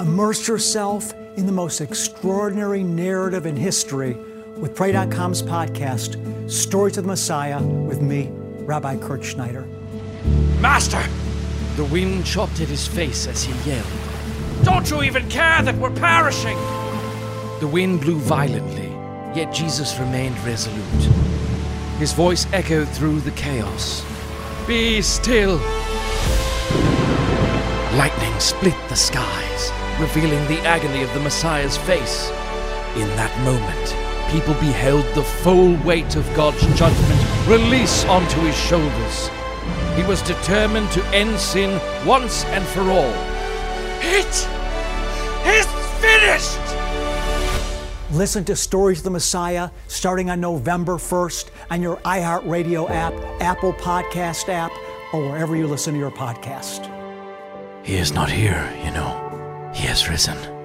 Immerse yourself in the most extraordinary narrative in history with Pray.com's podcast, Stories of the Messiah, with me, Rabbi Kurt Schneider. Master! The wind chopped at his face as he yelled. Don't you even care that we're perishing? The wind blew violently, yet Jesus remained resolute. His voice echoed through the chaos. Be still! Lightning split the skies, revealing the agony of the Messiah's face. In that moment, people beheld the full weight of God's judgment release onto his shoulders. He was determined to end sin once and for all. It is finished! Listen to Stories of the Messiah starting on November 1st on your iHeartRadio app, Apple Podcast app, or wherever you listen to your podcast. He is not here, you know. He has risen.